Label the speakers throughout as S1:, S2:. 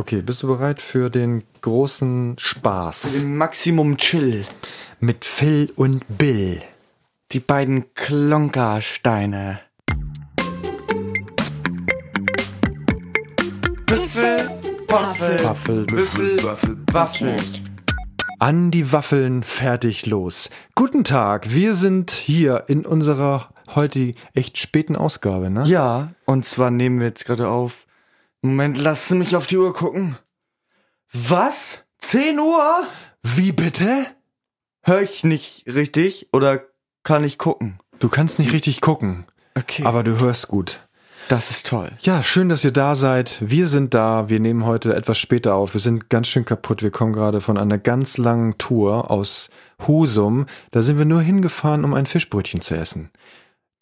S1: Okay, bist du bereit für den großen Spaß?
S2: Maximum Chill.
S1: Mit Phil und Bill.
S2: Die beiden Klonkersteine. Büffel, Waffel,
S1: Waffel,
S2: Büffel, Waffel, Waffel.
S1: An die Waffeln, fertig, los. Guten Tag, wir sind hier in unserer heute echt späten Ausgabe, ne?
S2: Ja, und zwar nehmen wir jetzt gerade auf. Moment, lass mich auf die Uhr gucken. Was? 10 Uhr?
S1: Wie bitte?
S2: Hör ich nicht richtig oder kann ich gucken?
S1: Du kannst nicht richtig gucken,
S2: Okay.
S1: aber du hörst gut.
S2: das ist toll.
S1: Ja, schön, dass ihr da seid. Wir sind da. Wir nehmen heute etwas später auf. Wir sind ganz schön kaputt. Wir kommen gerade von einer ganz langen Tour aus Husum. Da sind wir nur hingefahren, um ein Fischbrötchen zu essen.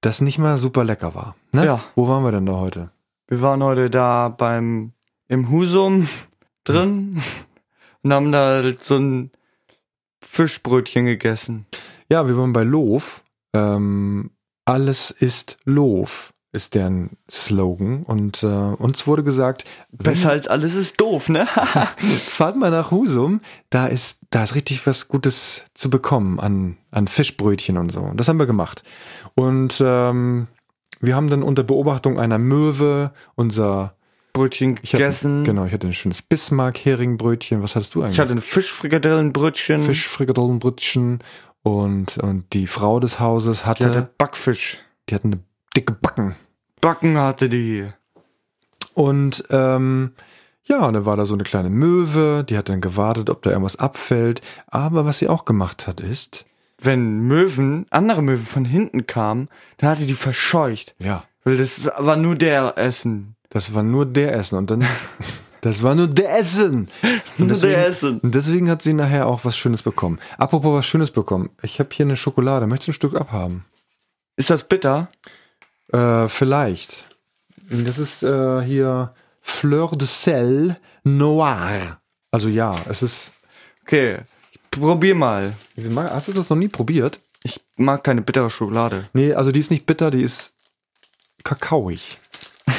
S1: Das nicht mal super lecker war. Ne?
S2: Ja.
S1: Wo waren wir denn da heute?
S2: Wir waren heute da beim im Husum drin und haben da halt so ein Fischbrötchen gegessen.
S1: Ja, wir waren bei Loof. Ähm, alles ist Loof, ist deren Slogan. Und äh, uns wurde gesagt,
S2: Besser als alles ist doof, ne?
S1: fahrt mal nach Husum, da ist, da ist richtig was Gutes zu bekommen an, an Fischbrötchen und so. Und das haben wir gemacht. Und ähm, wir haben dann unter Beobachtung einer Möwe unser
S2: Brötchen
S1: ich hatte,
S2: gegessen.
S1: Genau, ich hatte ein schönes Bismarck-Heringbrötchen. Was hattest du eigentlich?
S2: Ich hatte ein Fischfrikadellenbrötchen.
S1: Fischfrikadellenbrötchen und, und die Frau des Hauses
S2: Die
S1: hatte,
S2: hatte Backfisch.
S1: die hatte eine dicke Backen.
S2: Backen hatte die.
S1: Und ähm, ja, und dann war da so eine kleine Möwe, die hat dann gewartet, ob da irgendwas abfällt. Aber was sie auch gemacht hat, ist,
S2: Wenn Möwen, andere Möwen von hinten kamen, dann hatte die verscheucht.
S1: ja,
S2: Weil das war nur der Essen.
S1: das war nur der Essen und dann, das war nur der Essen. Und
S2: Nur der Essen.
S1: Und deswegen hat sie nachher auch was Schönes bekommen. Apropos was Schönes bekommen. Ich habe hier eine Schokolade. Möchtest du ein Stück abhaben?
S2: Ist das bitter?
S1: Äh, vielleicht. Das ist äh, hier Fleur de Sel Noir. Also ja, es ist.
S2: Okay, probier mal.
S1: Hast du das noch nie probiert?
S2: Ich mag keine bittere Schokolade.
S1: Nee, also die ist nicht bitter, die ist kakaoig.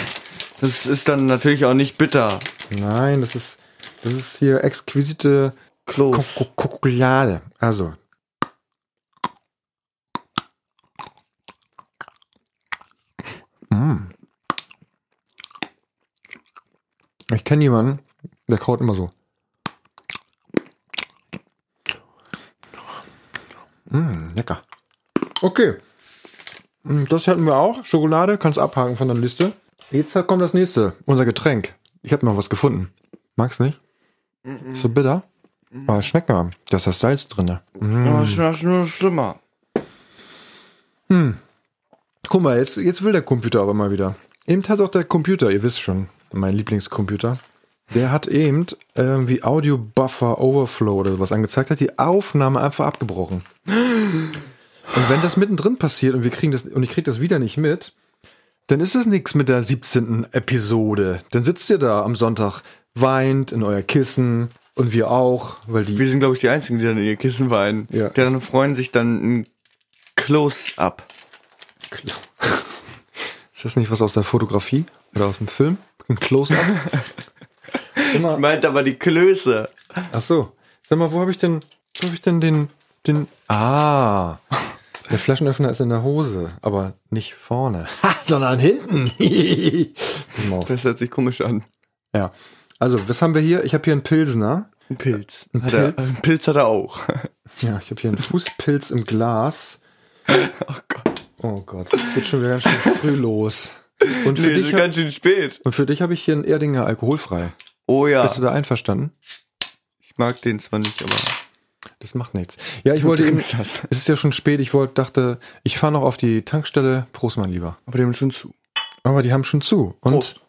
S2: Das ist dann natürlich auch nicht bitter.
S1: Nein, das ist das ist hier exquisite
S2: Kloß.
S1: Ko- Ko- Schokolade. Also. Mm. Ich kenne jemanden, der kaut immer so. Mm, lecker. Okay. Mm, Das hatten wir auch. Schokolade, kannst abhaken von der Liste. Jetzt kommt das nächste. Unser Getränk. Ich habe noch was gefunden. Magst nicht? Ist so bitter? Aber schmeckt mal. Da ist das Salz drin.
S2: Ja, das schmeckt nur schlimmer.
S1: Guck mal, jetzt, jetzt will der Computer aber mal wieder. Eben hat auch der Computer, ihr wisst schon, mein Lieblingscomputer, der hat eben irgendwie Audio Buffer Overflow oder sowas angezeigt, hat die Aufnahme einfach abgebrochen. Und wenn das mittendrin passiert und wir kriegen das und ich krieg das wieder nicht mit, dann ist es nichts mit der 17. Episode. Dann sitzt ihr da am Sonntag, weint in euer Kissen und wir auch, weil die
S2: Wir sind, glaube ich, die Einzigen, die dann in ihr Kissen weinen.
S1: Ja.
S2: Die dann freuen sich dann ein Close-Up.
S1: Ist das nicht was aus der Fotografie oder aus dem Film? Ein Close-up? Immer.
S2: Meint aber die Klöße.
S1: Ach so. Sag mal, wo habe ich denn, wo habe ich denn den, den, ah. Der Flaschenöffner ist in der Hose, aber nicht vorne, sondern hinten. Mauf.
S2: Das hört sich komisch an.
S1: ja. Also, was haben wir hier? Ich habe hier einen Pilsner.
S2: Ein Pilz.
S1: Ein Pilz?
S2: Er, ein Pilz hat er auch.
S1: Ja, ich habe hier einen Fußpilz im Glas.
S2: Oh Gott.
S1: Oh Gott, es geht schon wieder ganz schön früh los. Und für
S2: Nee,
S1: dich,
S2: ist
S1: hab,
S2: ganz schön spät.
S1: und für dich habe ich hier einen Erdinger alkoholfrei.
S2: Oh ja.
S1: Bist du da einverstanden?
S2: Ich mag den zwar nicht, aber
S1: Das macht nichts. Ja, ich
S2: Du
S1: wollte eben,
S2: das.
S1: es ist ja schon spät, ich wollte, dachte, ich fahre noch auf die Tankstelle, Prost mein Lieber.
S2: aber dem schon zu.
S1: Aber die haben schon zu und
S2: Prost.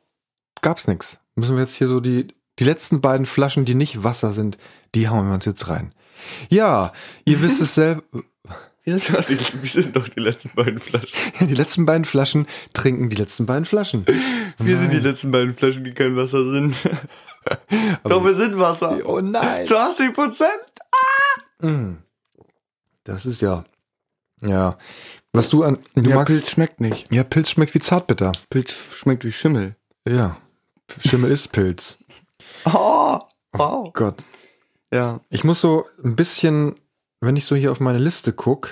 S1: gab's nix. Müssen wir jetzt hier so die, die letzten beiden Flaschen, die nicht Wasser sind, die hauen wir uns jetzt rein. Ja, ihr wisst es selber,
S2: Wie sind, doch die, wie sind doch die letzten beiden Flaschen?
S1: die letzten beiden Flaschen trinken die letzten beiden Flaschen.
S2: Wir sind die letzten beiden Flaschen, die kein Wasser sind. Doch, wir sind Wasser.
S1: Oh nein.
S2: Zu 80 Prozent.
S1: Das ist ja, ja. Was du an, du
S2: Ja,
S1: magst,
S2: Pilz schmeckt nicht.
S1: ja, Pilz schmeckt wie Zartbitter.
S2: Pilz schmeckt wie Schimmel.
S1: Ja. Schimmel ist Pilz.
S2: Oh, wow.
S1: Gott.
S2: Ja.
S1: Ich muss so ein bisschen, wenn ich so hier auf meine Liste guck,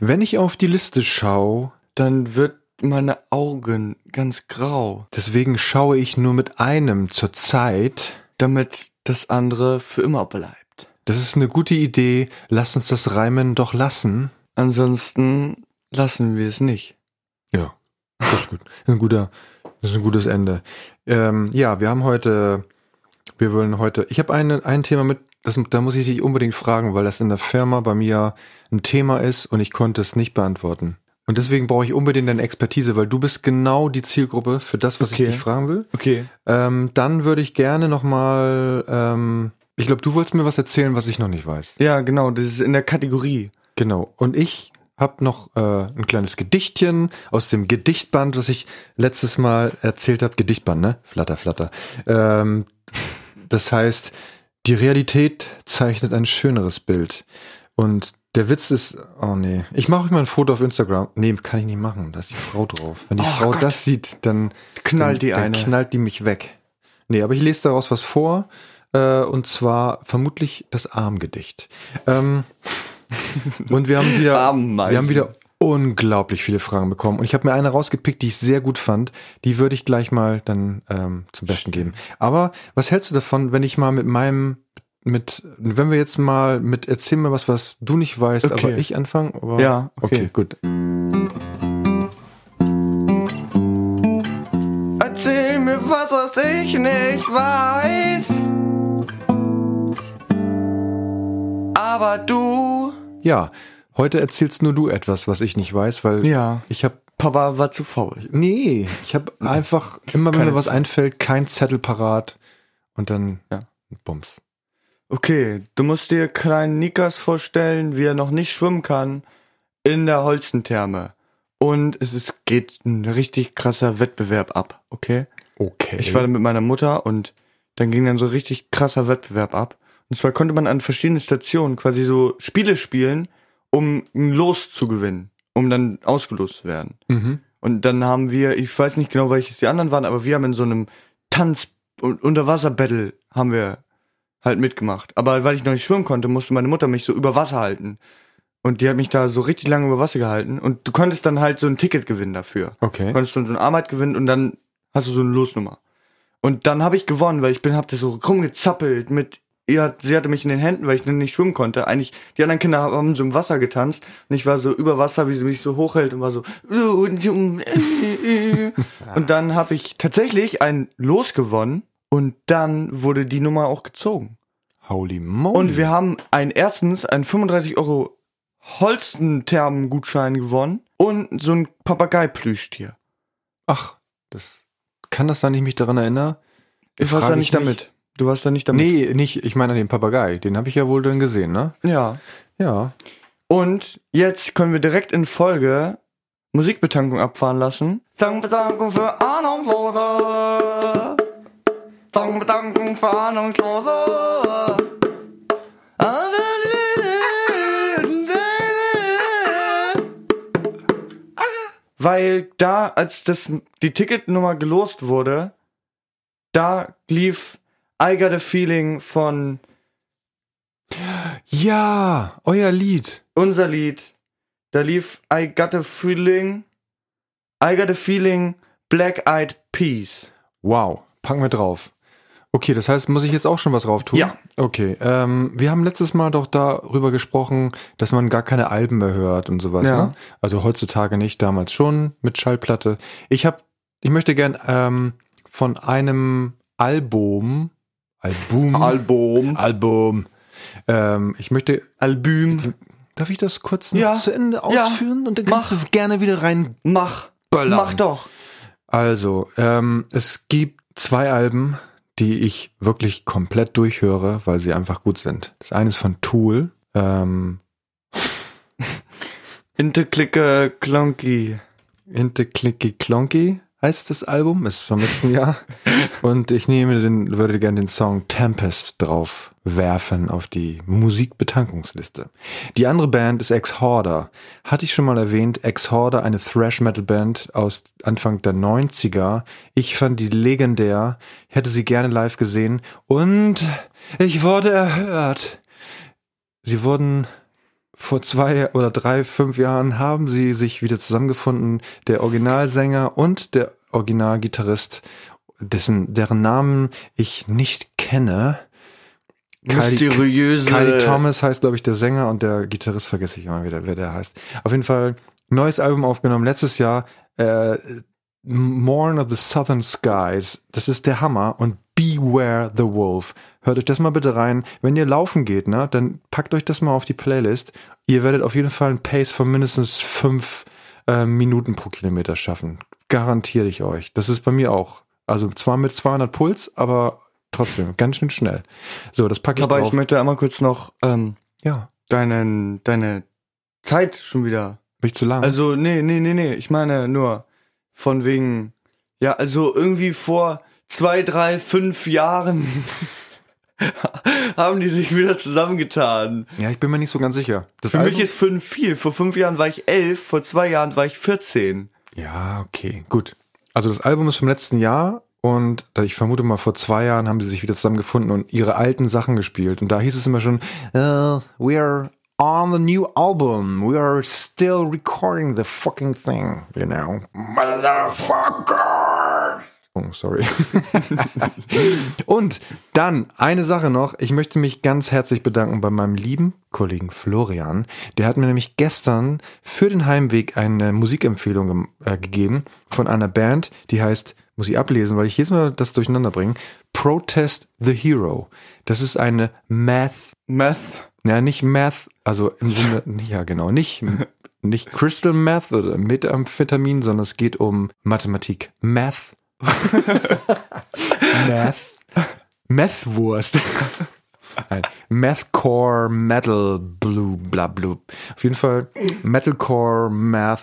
S1: wenn ich auf die Liste schaue,
S2: Dann wird meine Augen ganz grau,
S1: deswegen schaue ich nur mit einem zur Zeit.
S2: damit das andere für immer bleibt.
S1: Das ist eine gute Idee. Lass uns das Reimen doch lassen.
S2: Ansonsten lassen wir es nicht.
S1: Ja, das ist gut. Das ist ein guter, das ist ein gutes Ende. Ähm, ja, wir haben heute, wir wollen heute, ich habe eine, ein Thema mit, das, da muss ich dich unbedingt fragen, weil das in der Firma bei mir ein Thema ist und ich konnte es nicht beantworten. Und deswegen brauche ich unbedingt deine Expertise, weil du bist genau die Zielgruppe für das, was
S2: Okay.
S1: ich dich fragen will.
S2: Okay.
S1: Ähm, dann würde ich gerne nochmal, ähm, ich glaube, du wolltest mir was erzählen, was ich noch nicht weiß.
S2: Ja, genau, das ist in der Kategorie.
S1: Genau. Und ich habe noch äh, ein kleines Gedichtchen aus dem Gedichtband, das ich letztes Mal erzählt habe. Gedichtband, ne? Flatter, flatter. Ähm, das heißt, die Realität zeichnet ein schöneres Bild. Und der Witz ist, oh nee, ich mache euch mal ein Foto auf Instagram. Nee, kann ich nicht machen. Da ist die Frau drauf. Wenn die
S2: Oh
S1: Frau
S2: Gott.
S1: das sieht, dann
S2: Knallt
S1: dann,
S2: die
S1: dann
S2: eine.
S1: knallt die mich weg. Nee, aber ich lese daraus was vor. Äh, und zwar vermutlich das Armgedicht. Ähm, und wir haben wieder, wir haben wieder unglaublich viele Fragen bekommen. Und ich habe mir eine rausgepickt, die ich sehr gut fand. Die würde ich gleich mal dann ähm, zum Besten geben. Aber was hältst du davon, wenn ich mal mit meinem mit, wenn wir jetzt mal mit erzähl mir was, was du nicht weißt,
S2: Okay.
S1: aber ich anfange? Aber-
S2: Ja, okay.
S1: okay, gut.
S2: Erzähl mir was, was ich nicht weiß. Aber du.
S1: Ja, heute erzählst nur du etwas, was ich nicht weiß, weil
S2: Ja.
S1: ich habe
S2: Papa war zu faul.
S1: nee, ich habe einfach immer wenn
S2: Keine
S1: mir was einfällt, kein Zettel parat und dann
S2: Ja.
S1: Bums.
S2: Okay, du musst dir kleinen Nikas vorstellen, wie er noch nicht schwimmen kann, in der Holzentherme. Und es ist, geht ein richtig krasser Wettbewerb ab, okay?
S1: Okay.
S2: Ich war da mit meiner Mutter und dann ging dann so richtig krasser Wettbewerb ab. Und zwar konnte man an verschiedenen Stationen quasi so Spiele spielen, um ein Los zu gewinnen, um dann ausgelost zu werden.
S1: mhm.
S2: Und dann haben wir, ich weiß nicht genau, welches die anderen waren, aber wir haben in so einem Tanz- und Unterwasser-Battle haben wir halt mitgemacht. Aber weil ich noch nicht schwimmen konnte, musste meine Mutter mich so über Wasser halten. Und die hat mich da so richtig lange über Wasser gehalten. Und du konntest dann halt so ein Ticket gewinnen dafür.
S1: Okay.
S2: Du konntest dann so eine Arbeit gewinnen und dann hast du so eine Losnummer. Und dann habe ich gewonnen, weil ich bin, hab das so rumgezappelt mit, ihr hat, sie hatte mich in den Händen, weil ich noch nicht schwimmen konnte. Eigentlich, die anderen Kinder haben so im Wasser getanzt und ich war so über Wasser, wie sie mich so hochhält und war so, und dann habe ich tatsächlich ein Los gewonnen und dann wurde die Nummer auch gezogen.
S1: Holy moly.
S2: Und wir haben ein erstens einen 35 Euro Holstenthermen-Gutschein gewonnen und so ein Papagei-Plüschtier.
S1: Ach, das kann das sein, ich mich daran erinnere?
S2: Warst
S1: Frag
S2: da
S1: ich
S2: nicht
S1: mich.
S2: damit. Du warst da nicht damit.
S1: Nee, nicht, ich meine an den Papagei. Den habe ich ja wohl dann gesehen, ne?
S2: Ja.
S1: Ja.
S2: Und jetzt können wir direkt in Folge Musikbetankung abfahren lassen. Dankbetankung für Ahnungslose. Dankbetankung für Ahnungslose. Weil da, als das, die Ticketnummer gelost wurde, da lief I Got a Feeling von
S1: Ja, euer Lied.
S2: unser Lied, da lief I Got a Feeling, I Got a Feeling, Black Eyed Peas.
S1: Wow, packen wir drauf. Okay, das heißt, muss ich jetzt auch schon was drauf tun?
S2: Ja.
S1: Okay, ähm, wir haben letztes Mal doch darüber gesprochen, dass man gar keine Alben mehr hört und sowas,
S2: Ja.
S1: ne? Also heutzutage nicht, damals schon mit Schallplatte. Ich habe, ich möchte gern ähm, von einem Album, Album,
S2: Album.
S1: Album. Ähm, ich möchte,
S2: Album.
S1: darf ich das kurz noch
S2: Ja.
S1: zu Ende
S2: Ja.
S1: ausführen und dann kannst
S2: Mach.
S1: du gerne wieder rein
S2: Mach.
S1: Böllern.
S2: Mach doch.
S1: Also, ähm, es gibt zwei Alben, die ich wirklich komplett durchhöre, weil sie einfach gut sind. Das eine ist von Tool. Ähm,
S2: Interklicke Klonky.
S1: Inte Clicky Clonky heißt das Album, ist vom letzten Jahr. Und ich nehme den, würde gerne den Song Tempest drauf werfen auf die Musikbetankungsliste. Die andere Band ist Ex-Horder. Hatte ich schon mal erwähnt, Ex-Horder, eine Thrash-Metal-Band aus Anfang der 90er. Ich fand die legendär, hätte sie gerne live gesehen und ich wurde erhört. Sie wurden vor zwei oder drei, fünf Jahren haben sie sich wieder zusammengefunden, der Originalsänger und der Originalgitarrist, dessen, deren Namen ich nicht kenne.
S2: Mysteriöse.
S1: Kylie Thomas heißt, glaube ich, der Sänger und der Gitarrist vergesse ich immer wieder, wer der heißt. Auf jeden Fall neues Album aufgenommen, letztes Jahr, äh, Morn of the Southern Skies. Das ist der Hammer und Beware the Wolf. Hört euch das mal bitte rein. Wenn ihr laufen geht, ne, dann packt euch das mal auf die Playlist. Ihr werdet auf jeden Fall ein Pace von mindestens fünf äh, Minuten pro Kilometer schaffen. Garantiere ich euch. Das ist bei mir auch. Also zwar mit 200 Puls, aber trotzdem ganz schön schnell. So, das packe ich
S2: Aber
S1: drauf.
S2: ich möchte einmal kurz noch ähm,
S1: ja,
S2: deinen, deine Zeit schon wieder.
S1: bin ich zu lang?
S2: Also, nee, nee, nee, nee. Ich meine nur von wegen, ja, also irgendwie vor zwei, drei, fünf Jahren haben die sich wieder zusammengetan.
S1: ja, ich bin mir nicht so ganz sicher. Das
S2: Für mich
S1: Album-
S2: ist fünf viel. Vor fünf Jahren war ich elf, vor zwei Jahren war ich 14.
S1: Ja, okay, gut. Also das Album ist vom letzten Jahr und ich vermute mal vor zwei Jahren haben sie sich wieder zusammengefunden und ihre alten Sachen gespielt. Und da hieß es immer schon, uh, we are on the new album. We are still recording the fucking thing, you know. Motherfucker! Oh, sorry. und dann eine Sache noch. Ich möchte mich ganz herzlich bedanken bei meinem lieben Kollegen Florian. Der hat mir nämlich gestern für den Heimweg eine Musikempfehlung äh, gegeben von einer Band, die heißt, muss ich ablesen, weil ich jedes Mal das durcheinander bringe, Protest the Hero. Das ist eine Math,
S2: Meth.
S1: Ja nicht Math, also im Sinne, ja genau, nicht, nicht Crystal Meth oder Methamphetamin, sondern es geht um Mathematik. Math. Math. Methwurst. Nein. Mathcore, Metal, Blue, bla, blub. Auf jeden Fall Metalcore, Math.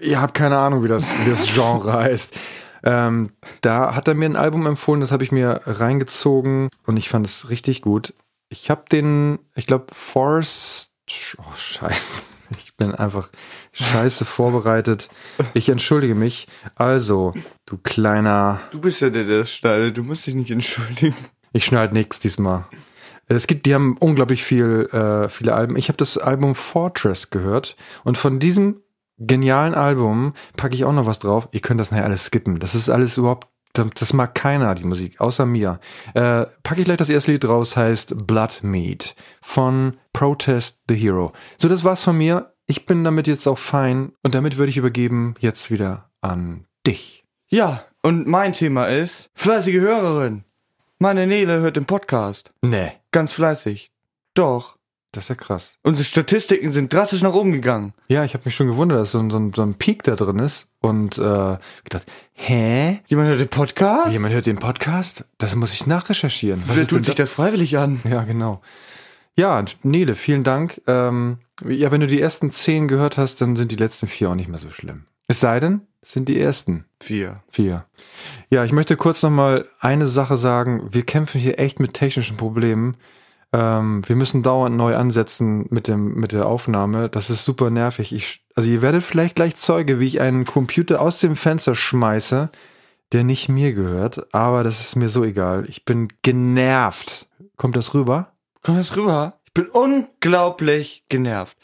S1: Ihr habt keine Ahnung, wie das, wie das Genre heißt. Ähm, da hat er mir ein Album empfohlen, das habe ich mir reingezogen und ich fand es richtig gut. Ich habe den, ich glaube, Forest. Oh, scheiße. Ich bin einfach scheiße vorbereitet. Ich entschuldige mich. Also, du kleiner.
S2: Du bist ja der, der das schneidet. Du musst dich nicht entschuldigen.
S1: Ich schneide nix diesmal. Es gibt, die haben unglaublich viel, äh, viele Alben. Ich habe das Album Fortress gehört und von diesem genialen Album packe ich auch noch was drauf. Ihr könnt das nachher alles skippen. Das ist alles überhaupt, das, mag keiner, die Musik, außer mir. Äh, packe ich gleich das erste Lied raus, heißt Blood Meat von Protest the Hero. So, das war's von mir. Ich bin damit jetzt auch fein und damit würde ich übergeben jetzt wieder an dich.
S2: Ja, und mein Thema ist, fleißige Hörerin. Meine Nele hört den Podcast.
S1: Nee.
S2: Ganz fleißig. Doch.
S1: Das ist ja krass.
S2: Unsere Statistiken sind drastisch nach oben gegangen.
S1: Ja, ich habe mich schon gewundert, dass so ein, so, ein, so ein Peak da drin ist und äh, gedacht, hä?
S2: Jemand hört den Podcast?
S1: Jemand hört den Podcast? Das muss ich nachrecherchieren. Was
S2: Wer tut sich das freiwillig an?
S1: Ja, genau. Ja, Nele, vielen Dank. Ähm, ja, wenn du die ersten zehn gehört hast, dann sind die letzten vier auch nicht mehr so schlimm. Es sei denn, es sind die ersten
S2: Vier.
S1: vier. Ja, ich möchte kurz nochmal eine Sache sagen. Wir kämpfen hier echt mit technischen Problemen. Ähm, wir müssen dauernd neu ansetzen mit dem mit der Aufnahme. Das ist super nervig. Ich, also ihr werdet vielleicht gleich Zeuge, wie ich einen Computer aus dem Fenster schmeiße, der nicht mir gehört. Aber das ist mir so egal. Ich bin genervt. Kommt das rüber?
S2: Komm jetzt rüber. Ich bin unglaublich genervt.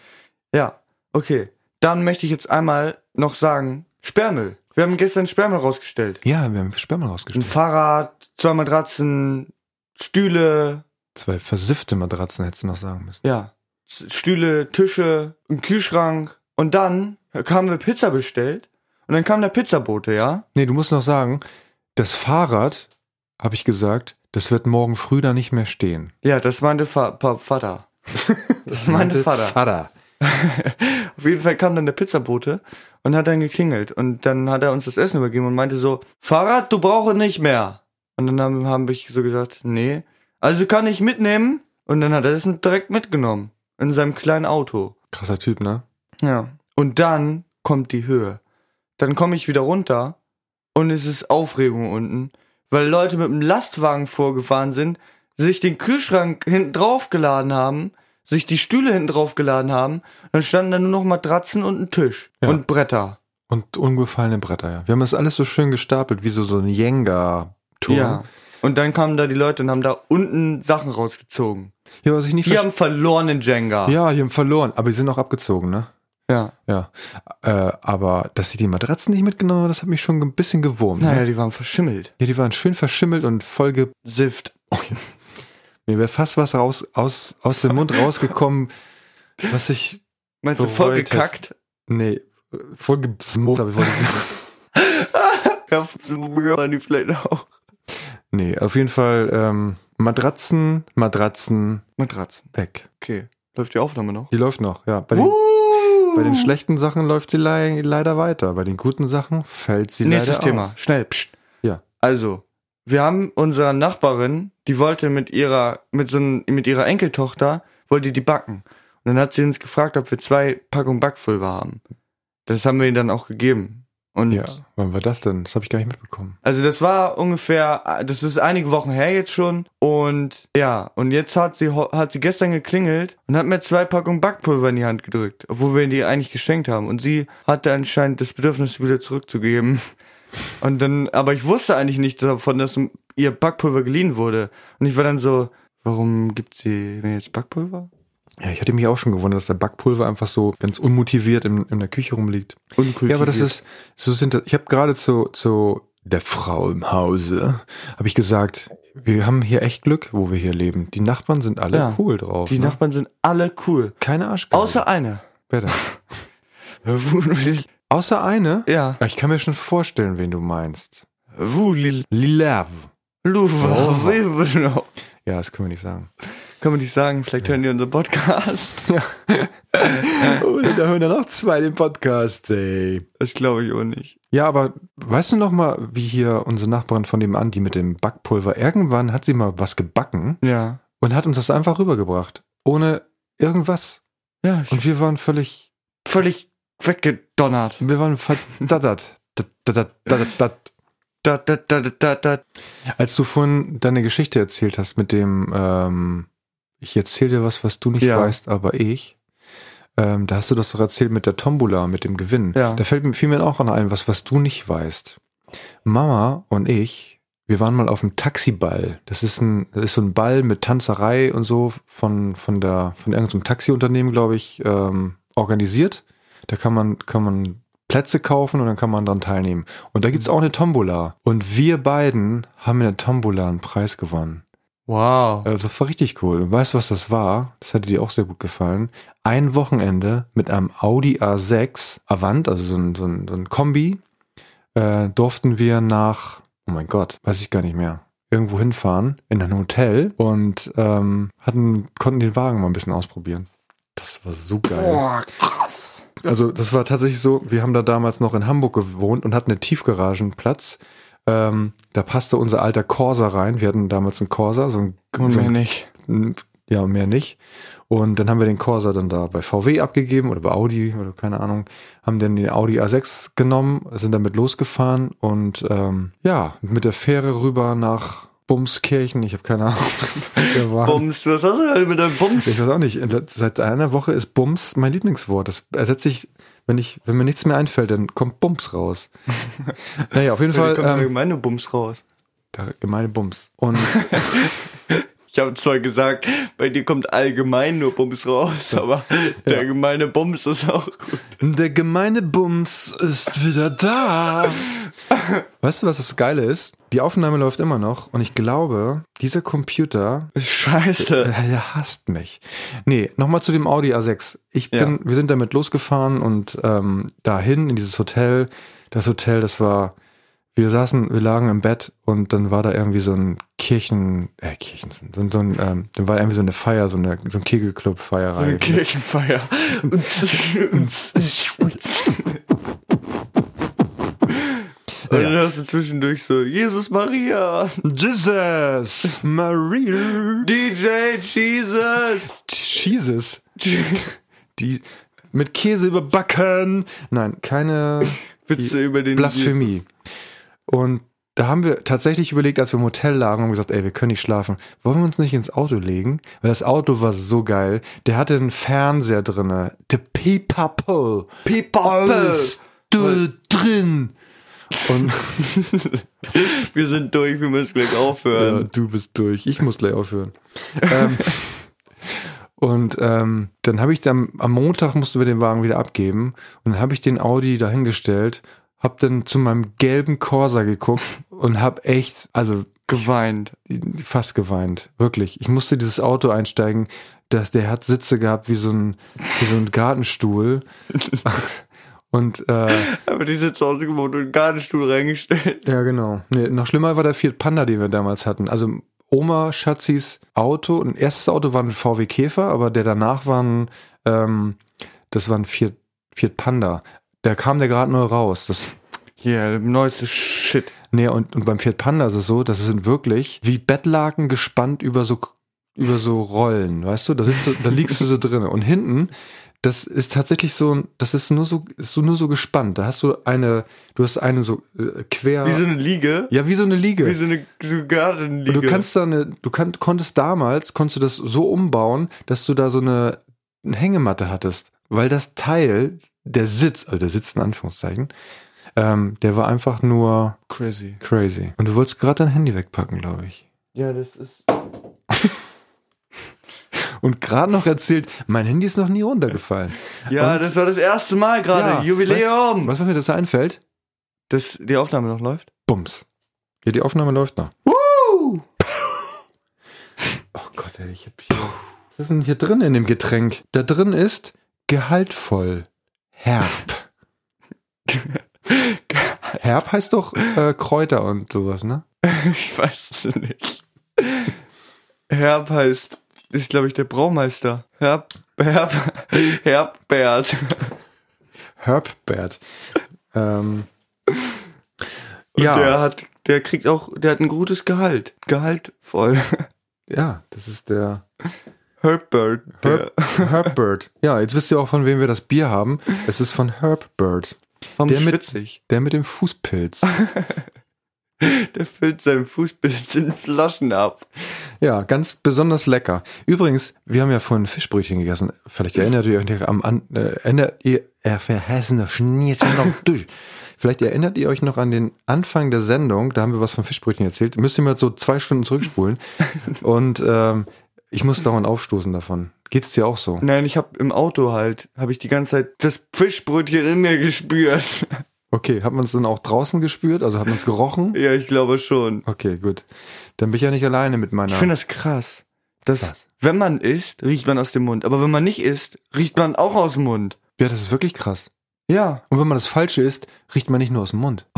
S2: Ja, okay. Dann möchte ich jetzt einmal noch sagen, Sperrmüll. Wir haben gestern Sperrmüll rausgestellt.
S1: Ja, wir haben
S2: Ein
S1: rausgestellt.
S2: Fahrrad, zwei Matratzen, Stühle,
S1: Zwei versiffte Matratzen hättest du noch sagen müssen.
S2: ja, Stühle, Tische, ein Kühlschrank. Und dann haben wir Pizza bestellt. Und dann kam der Pizzabote, ja?
S1: Nee, du musst noch sagen, das Fahrrad, habe ich gesagt, das wird morgen früh da nicht mehr stehen.
S2: Ja, das meinte Fa pa Vater. Das meinte Vater.
S1: Vater.
S2: Auf jeden Fall kam dann der Pizzabote und hat dann geklingelt. Und dann hat er uns das Essen übergeben und meinte so, Fahrrad, du brauchst nicht mehr. Und dann haben, haben ich so gesagt, nee. Also kann ich mitnehmen? Und dann hat er das direkt mitgenommen. In seinem kleinen Auto.
S1: Krasser Typ, ne?
S2: Ja. Und dann kommt die Höhe. Dann komme ich wieder runter und es ist Aufregung unten, weil Leute mit dem Lastwagen vorgefahren sind, sich den Kühlschrank hinten drauf geladen haben, sich die Stühle hinten drauf geladen haben, dann standen da nur noch Matratzen und ein Tisch
S1: Ja.
S2: und Bretter.
S1: Und umgefallene Bretter, ja. Wir haben das alles so schön gestapelt, wie so, so ein Jenga-Turm.
S2: Ja. Und dann kamen da die Leute und haben da unten Sachen rausgezogen.
S1: Ja, was ich nicht
S2: Die haben verlorenen Jenga.
S1: Ja, die haben verloren, aber die sind auch abgezogen, ne?
S2: ja.
S1: Ja. Äh, aber dass sie die Matratzen nicht mitgenommen haben, das hat mich schon ein bisschen gewurmt.
S2: Naja,
S1: Ne?
S2: die waren verschimmelt.
S1: Ja, die waren schön verschimmelt und voll ge
S2: Sift.
S1: Mir wäre fast was raus, aus, aus dem Mund rausgekommen, was ich.
S2: Meinst du voll gekackt?
S1: Nee, voll gezmockt habe ich wollte sagen.
S2: Ja, die vielleicht auch.
S1: Nee, auf jeden Fall ähm, Matratzen, Matratzen
S2: Matratzen.
S1: weg.
S2: Okay. Läuft die Aufnahme noch?
S1: Die läuft noch, ja. Bei den, bei den schlechten Sachen läuft sie lei- leider weiter. Bei den guten Sachen fällt sie
S2: Nächstes
S1: leider
S2: Thema.
S1: aus.
S2: Schnell. Psst.
S1: Ja.
S2: Also, wir haben unsere Nachbarin, die wollte mit ihrer, mit so mit ihrer Enkeltochter, wollte die backen. Und dann hat sie uns gefragt, ob wir zwei Packungen Backpulver haben. Das haben wir ihnen dann auch gegeben. Und
S1: Ja, wann war das denn? Das habe ich gar nicht mitbekommen.
S2: Also das war ungefähr, das ist einige Wochen her jetzt schon und ja, und jetzt hat sie hat sie gestern geklingelt und hat mir zwei Packungen Backpulver in die Hand gedrückt, obwohl wir die eigentlich geschenkt haben und sie hatte anscheinend das Bedürfnis wieder zurückzugeben. Und dann, aber ich wusste eigentlich nicht davon, dass ihr Backpulver geliehen wurde und ich war dann so, warum gibt sie mir jetzt Backpulver?
S1: Ja, ich hatte mich auch schon gewundert, dass der Backpulver einfach so ganz unmotiviert in, in der Küche rumliegt.
S2: Unkultiviert.
S1: Ja, aber das ist, so sind das, ich habe gerade zu, zu der Frau im Hause, habe ich gesagt, wir haben hier echt Glück, wo wir hier leben. Die Nachbarn sind alle
S2: Ja.
S1: cool drauf.
S2: die
S1: ne?
S2: Nachbarn sind alle cool,
S1: Keine Arschgeige.
S2: außer eine.
S1: Wer denn? Außer eine?
S2: ja,
S1: ich kann mir schon vorstellen, wen du meinst. Lilav. Ja, das können wir nicht sagen.
S2: Kann man nicht sagen, vielleicht hören die unseren Podcast.
S1: Oh, da hören dann noch zwei den Podcast, ey.
S2: Das glaube ich auch nicht.
S1: Ja, aber weißt du noch mal, wie hier unsere Nachbarin von dem Andi mit dem Backpulver, irgendwann hat sie mal was gebacken
S2: Ja.
S1: und hat uns das einfach rübergebracht. Ohne irgendwas.
S2: Ja, ich
S1: Und wir waren völlig,
S2: völlig weggedonnert.
S1: wir waren verdattert. Dat, dat, dat, dat, dat.
S2: Da, da, da, da, da, da.
S1: Als du vorhin deine Geschichte erzählt hast mit dem, ähm, ich erzähle dir was, was du nicht
S2: Ja.
S1: weißt, aber ich, ähm, da hast du das doch erzählt mit der Tombola, mit dem Gewinn.
S2: Ja.
S1: Da fällt mir, fiel mir auch an ein, was, was du nicht weißt. Mama und ich, wir waren mal auf dem Taxiball. Das ist ein, das ist so ein Ball mit Tanzerei und so von, von der, von irgendeinem Taxiunternehmen, glaube ich, ähm, organisiert. Da kann man, kann man Plätze kaufen und dann kann man dran teilnehmen. Und da gibt's auch eine Tombola. Und wir beiden haben in der Tombola einen Preis gewonnen.
S2: Wow.
S1: Also das war richtig cool. Und weißt du, was das war? Das hatte dir auch sehr gut gefallen. Ein Wochenende mit einem Audi A6 Avant, also so ein, so ein, so ein Kombi, äh, durften wir nach, oh mein Gott, weiß ich gar nicht mehr, irgendwo hinfahren, in ein Hotel und ähm, hatten, konnten den Wagen mal ein bisschen ausprobieren. Das war so geil.
S2: Boah, krass.
S1: Also das war tatsächlich so, wir haben da damals noch in Hamburg gewohnt und hatten einen Tiefgaragenplatz. Ähm, da passte unser alter Corsa rein. Wir hatten damals einen Corsa, so ein,
S2: Und
S1: so
S2: mehr
S1: ein
S2: nicht.
S1: ja, mehr nicht. Und dann haben wir den Corsa dann da bei VW abgegeben oder bei Audi oder keine Ahnung, haben dann den Audi A6 genommen, sind damit losgefahren und ähm, ja, mit der Fähre rüber nach Bumskirchen, ich habe keine Ahnung. wir waren.
S2: Bums, was hast du denn mit deinem Bums?
S1: Ich weiß auch nicht. Seit einer Woche ist Bums mein Lieblingswort. Das ersetze ich, wenn ich, wenn mir nichts mehr einfällt, dann kommt Bums raus. naja, auf jeden
S2: Da
S1: Fall.
S2: kommt
S1: Ähm,
S2: allgemeine Bums raus.
S1: der gemeine Bums. Und
S2: Ich habe zwar gesagt, bei dir kommt allgemein nur Bums raus, aber der gemeine Bums ist auch gut.
S1: der gemeine Bums ist wieder da. weißt du, was das Geile ist? Die Aufnahme läuft immer noch und ich glaube, dieser Computer,
S2: Scheiße.
S1: äh, der hasst mich. Nee, nochmal zu dem Audi A6. Ich bin,
S2: Ja.
S1: wir sind damit losgefahren und ähm, dahin in dieses Hotel. Das Hotel, das war, wir saßen, wir lagen im Bett und dann war da irgendwie so ein Kirchen, äh, Kirchen, so, so ein, ähm, dann war irgendwie so eine Feier, so eine, so ein Kegelclub-Feierei.
S2: Eine Kirchenfeier. Und dann hörst du zwischendurch so, Jesus Maria,
S1: Jesus, Maria,
S2: DJ Jesus.
S1: Jesus, die mit Käse überbacken. Nein, keine
S2: Witze über den
S1: Blasphemie. Und da haben wir tatsächlich überlegt, als wir im Hotel lagen, haben gesagt, ey, wir können nicht schlafen. Wollen wir uns nicht ins Auto legen? Weil das Auto war so geil. Der hatte einen Fernseher drinne. Der Pipapo. Alles du drin. Und
S2: Wir sind durch, wir müssen gleich
S1: ja,
S2: aufhören.
S1: du bist durch. Ich muss gleich aufhören. ähm, und ähm, dann habe ich dann am Montag mussten wir den Wagen wieder abgeben und dann habe ich den Audi dahingestellt, habe dann zu meinem gelben Corsa geguckt und habe echt, also
S2: Geweint.
S1: fast geweint, wirklich. Ich musste dieses Auto einsteigen, das, der hat Sitze gehabt wie so ein, wie so ein Gartenstuhl. und äh,
S2: Aber die Sitze ausgebaut und einen Gartenstuhl reingestellt.
S1: Ja, genau. Nee, noch schlimmer war der Fiat Panda, den wir damals hatten. Also Oma Schatzis Auto, ein erstes Auto war ein VW Käfer, aber der danach war ein, ähm, das war ein Fiat, Fiat Panda. Da kam der gerade neu raus. Das,
S2: Ja, yeah, neueste Shit.
S1: nee, und, und beim Fiat Panda ist es so, das sind wirklich wie Bettlaken gespannt über so, über so Rollen, weißt du? Da sitzt du, da liegst du so drin. Und hinten, das ist tatsächlich so, ein- das ist nur so, ist so nur so gespannt. Da hast du eine, du hast eine so äh, quer.
S2: Wie so eine Liege.
S1: ja, wie so eine Liege.
S2: Wie so eine so Gartenliege.
S1: Und du kannst da eine, du kann, konntest damals, konntest du das so umbauen, dass du da so eine, eine Hängematte hattest. Weil das Teil, der Sitz, also der Sitz in Anführungszeichen, ähm, der war einfach nur
S2: Crazy.
S1: crazy. Und du wolltest gerade dein Handy wegpacken, glaube ich.
S2: Ja, das ist.
S1: Und gerade noch erzählt, mein Handy ist noch nie runtergefallen.
S2: Ja,
S1: Und-
S2: das war das erste Mal gerade.
S1: Ja,
S2: Jubiläum.
S1: Was, was mir dazu einfällt?
S2: Dass die Aufnahme noch läuft?
S1: Bums. Ja, die Aufnahme läuft noch.
S2: Woo!
S1: Oh Gott, ey, ich hab hier. Was ist denn hier drin in dem Getränk? Da drin ist gehaltvoll. Herb. Herb heißt doch äh, Kräuter und sowas, ne?
S2: Ich weiß es nicht. Herb heißt, ist glaube ich der Braumeister. Herb, Herb, Herbbert.
S1: Herbbert. Ähm,
S2: Und
S1: ja,
S2: der hat, der kriegt auch, der hat ein gutes Gehalt. Gehalt voll.
S1: ja, das ist der
S2: Herbbert. Der
S1: Herb, Herbbird. Ja, jetzt wisst ihr auch, von wem wir das Bier haben. Es ist von Herbbird.
S2: vom
S1: der mit-
S2: Schwitzig.
S1: Der mit dem Fußpilz.
S2: Der füllt seinen Fußpilz in Flaschen ab.
S1: Ja, ganz besonders lecker. Übrigens, wir haben ja vorhin Fischbrötchen gegessen. Vielleicht erinnert ihr euch noch am an, äh, erinnert ihr er verhessen noch Schnittchen noch durch. Vielleicht erinnert ihr euch noch an den Anfang der Sendung, da haben wir was von Fischbrötchen erzählt. Müsst ihr mal so zwei Stunden zurückspulen. Und ähm, ich muss dauernd aufstoßen davon. Geht's dir auch so?
S2: Nein, ich habe im Auto halt, habe ich die ganze Zeit das Fischbrötchen in mir gespürt.
S1: Okay, hat man es dann auch draußen gespürt? Also hat man es gerochen?
S2: ja, ich glaube schon.
S1: Okay, gut. Dann bin ich ja nicht alleine mit meiner.
S2: Ich finde das krass. Dass,
S1: Was?
S2: wenn man isst, riecht man aus dem Mund. Aber wenn man nicht isst, riecht man auch aus dem Mund.
S1: ja, das ist wirklich krass.
S2: Ja.
S1: Und wenn man das Falsche isst, riecht man nicht nur aus dem Mund.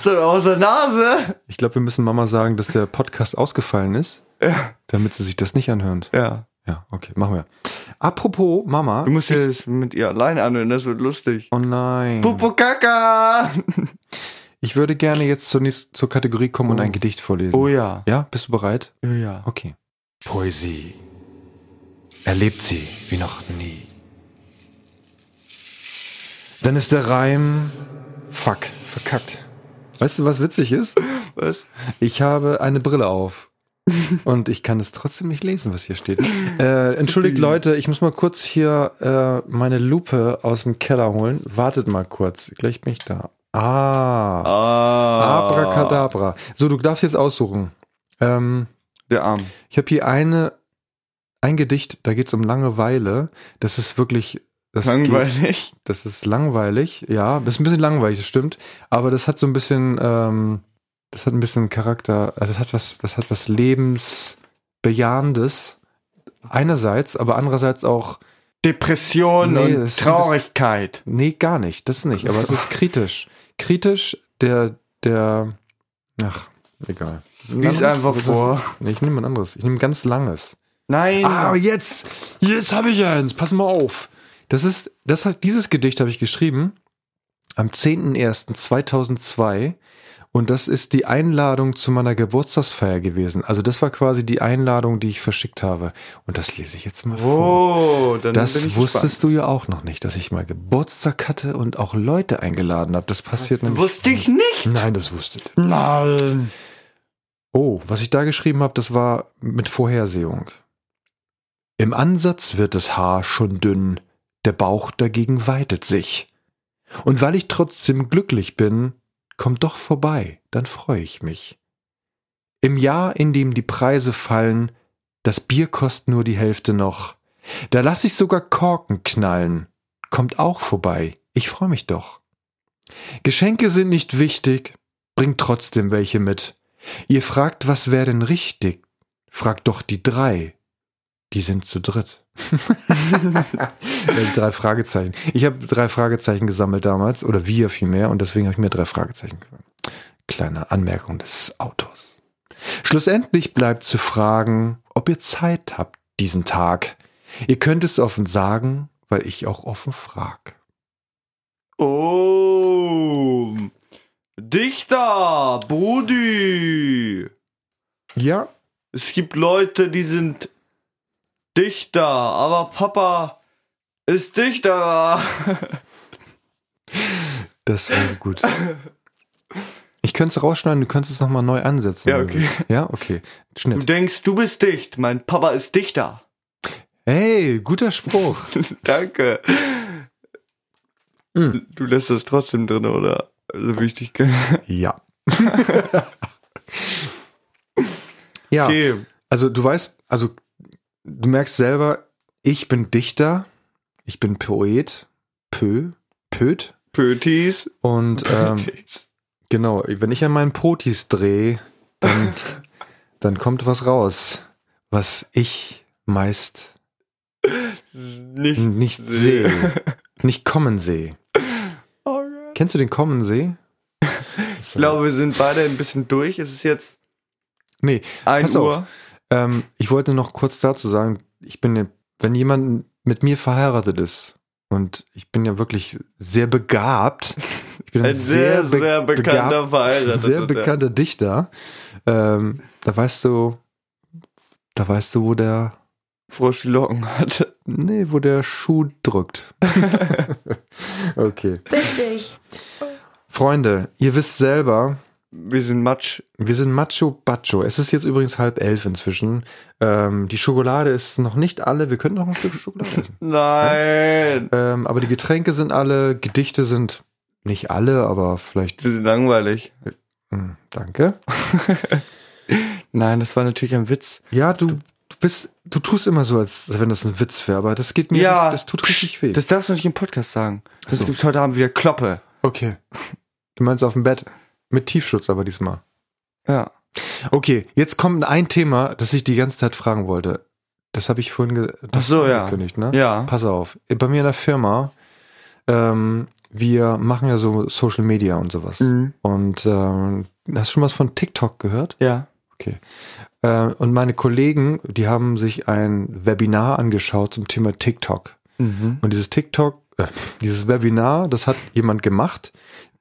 S2: So, aus der Nase.
S1: Ich glaube, wir müssen Mama sagen, dass der Podcast ausgefallen ist,
S2: Ja.
S1: damit sie sich das nicht anhört.
S2: Ja.
S1: Ja, okay, machen wir. Apropos Mama.
S2: Du musst das mit ihr allein anhören, das wird lustig.
S1: Oh nein.
S2: Popo Kaka!
S1: Ich würde gerne jetzt zur, nächsten, zur Kategorie kommen und ein Gedicht vorlesen.
S2: Oh ja.
S1: Ja, bist du bereit?
S2: Ja, ja.
S1: Okay. Poesie. Erlebt sie wie noch nie. Dann ist der Reim. Fuck, verkackt. Weißt du, was witzig ist?
S2: Was?
S1: Ich habe eine Brille auf. Und ich kann es trotzdem nicht lesen, was hier steht. Äh, entschuldigt Leute, ich muss mal kurz hier äh, meine Lupe aus dem Keller holen. Wartet mal kurz, gleich bin ich da. Ah,
S2: Ah.
S1: Abracadabra. So, du darfst jetzt aussuchen. Ähm,
S2: Der Arm.
S1: ich habe hier eine, ein Gedicht, da geht es um Langeweile. Das ist wirklich, das geht,
S2: Langweilig.
S1: das ist langweilig, ja, das ist ein bisschen langweilig, das stimmt. Aber das hat so ein bisschen, ähm, das hat ein bisschen Charakter, also das hat was, das hat was lebensbejahendes. Einerseits, aber andererseits auch,
S2: Depression
S1: Nee,
S2: und
S1: das
S2: Traurigkeit.
S1: nee, gar nicht, das nicht, aber es ist kritisch. Kritisch, der, der, ach, egal.
S2: Lies einfach vor.
S1: Nee, ich nehme ein anderes. Ich nehme ein ganz langes.
S2: Nein.
S1: Ah, aber jetzt, jetzt habe ich eins. Pass mal auf. Das ist, das hat, dieses Gedicht habe ich geschrieben am 10.01.2002 Und das ist die Einladung zu meiner Geburtstagsfeier gewesen. Also das war quasi die Einladung, die ich verschickt habe. Und das lese ich jetzt mal vor.
S2: Oh, dann
S1: Das
S2: bin ich
S1: wusstest du ja auch noch nicht, dass ich mal Geburtstag hatte und auch Leute eingeladen habe. Das passiert
S2: gespannt.
S1: nämlich.
S2: Wusste ich nicht.
S1: Nein, das wusstet ihr.
S2: Nein.
S1: Oh, was ich da geschrieben habe, das war mit Vorhersehung. Im Ansatz wird das Haar schon dünn, der Bauch dagegen weitet sich. Und weil ich trotzdem glücklich bin, kommt doch vorbei, dann freue ich mich. Im Jahr, in dem die Preise fallen, das Bier kostet nur die Hälfte noch, da lass ich sogar Korken knallen, kommt auch vorbei, ich freue mich doch. Geschenke sind nicht wichtig, bringt trotzdem welche mit. Ihr fragt, was wäre denn richtig? Fragt doch die drei. Die sind zu dritt. Drei Fragezeichen. Ich habe drei Fragezeichen gesammelt damals, oder wir vielmehr, und deswegen habe ich mir drei Fragezeichen gemacht. Kleine Anmerkung des Autors. Schlussendlich bleibt zu fragen, ob ihr Zeit habt diesen Tag. Ihr könnt es offen sagen, weil ich auch offen frag.
S2: Oh. Dichter, Brudi.
S1: Ja,
S2: Es gibt Leute, die sind Dichter, aber Papa ist Dichter.
S1: das wäre gut. Ich könnte es rausschneiden, du könntest es nochmal neu ansetzen.
S2: Ja, okay.
S1: Ja, okay.
S2: Du
S1: Schnitt.
S2: denkst, du bist dicht, mein Papa ist Dichter.
S1: Hey, guter Spruch.
S2: Danke.
S1: Hm.
S2: Du lässt das trotzdem drin, oder? Also wichtig.
S1: Ja. ja,
S2: Okay.
S1: also du weißt, also du merkst selber, ich bin Dichter, ich bin Poet, Pö, Pöt
S2: Pötis.
S1: und ähm,
S2: Pötis.
S1: genau, wenn ich an meinen Potis drehe, dann, dann kommt was raus, was ich meist
S2: Nicht,
S1: nicht sehe, nicht kommen sehe.
S2: Oh.
S1: Kennst du den Kommensee?
S2: Ich glaube, wir sind beide ein bisschen durch. Es ist jetzt
S1: Nee,
S2: 1
S1: Pass auf. Ähm, ich wollte noch kurz dazu sagen, ich bin ja, wenn jemand mit mir verheiratet ist und ich bin ja wirklich sehr begabt, ich bin
S2: Ein sehr,
S1: be-
S2: sehr bekannter
S1: begabt-
S2: Verheirateter.
S1: sehr bekannter Dichter, ähm, da weißt du, da weißt du, wo der,
S2: Frosch die Locken hatte.
S1: nee, wo der Schuh drückt. okay.
S3: Witzig.
S1: Freunde, ihr wisst selber,
S2: Wir sind Matsch.
S1: Wir sind Macho Bacho. Es ist jetzt übrigens halb elf inzwischen. Ähm, die Schokolade ist noch nicht alle. Wir können noch ein Stück Schokolade essen.
S2: Nein.
S1: Ähm, aber die Getränke sind alle, Gedichte sind nicht alle, aber vielleicht.
S2: Sie sind langweilig.
S1: Hm, danke.
S2: Nein, das war natürlich ein Witz.
S1: Ja, du, du bist, du tust immer so, als wenn das ein Witz wäre, aber das geht mir,
S2: Ja.
S1: das tut richtig weh.
S2: Das darfst du nicht im Podcast sagen. Sonst
S1: so.
S2: gibt's heute Abend wieder Kloppe.
S1: okay. Du meinst auf dem Bett mit Tiefschutz, aber diesmal.
S2: Ja.
S1: Okay, jetzt kommt ein Thema, das ich die ganze Zeit fragen wollte. Das habe ich vorhin ge
S2: Ach so, ja.
S1: angekündigt, ne?
S2: Ja.
S1: Pass auf. Bei mir in der Firma, ähm, wir machen ja so Social Media und sowas.
S2: Mhm.
S1: Und ähm, hast du schon was von TikTok gehört?
S2: Ja.
S1: Okay. Äh, und meine Kollegen, die haben sich ein Webinar angeschaut zum Thema TikTok.
S2: Mhm.
S1: Und dieses TikTok, äh, dieses Webinar, das hat jemand gemacht,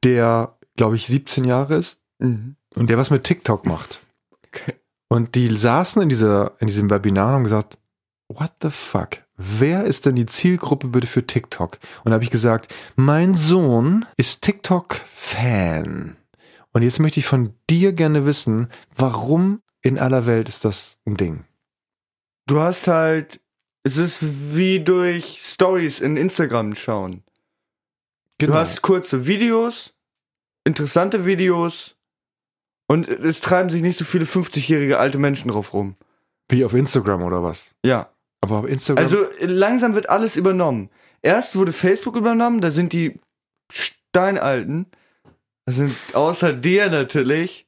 S1: der, glaube ich, 17 Jahre ist
S2: Mhm.
S1: und der was mit TikTok macht.
S2: Okay.
S1: Und die saßen in dieser, in diesem Webinar und haben gesagt, what the fuck? Wer ist denn die Zielgruppe bitte für TikTok? Und da habe ich gesagt, mein Sohn ist TikTok-Fan. Und jetzt möchte ich von dir gerne wissen, warum in aller Welt ist das ein Ding?
S2: Du hast halt, es ist wie durch Stories in Instagram schauen.
S1: Genau.
S2: Du hast kurze Videos, interessante Videos und es treiben sich nicht so viele 50-jährige alte Menschen drauf rum.
S1: Wie auf Instagram oder was?
S2: Ja.
S1: Aber auf Instagram.
S2: Also langsam wird alles übernommen. Erst wurde Facebook übernommen, da sind die Steinalten, das sind außer dir natürlich.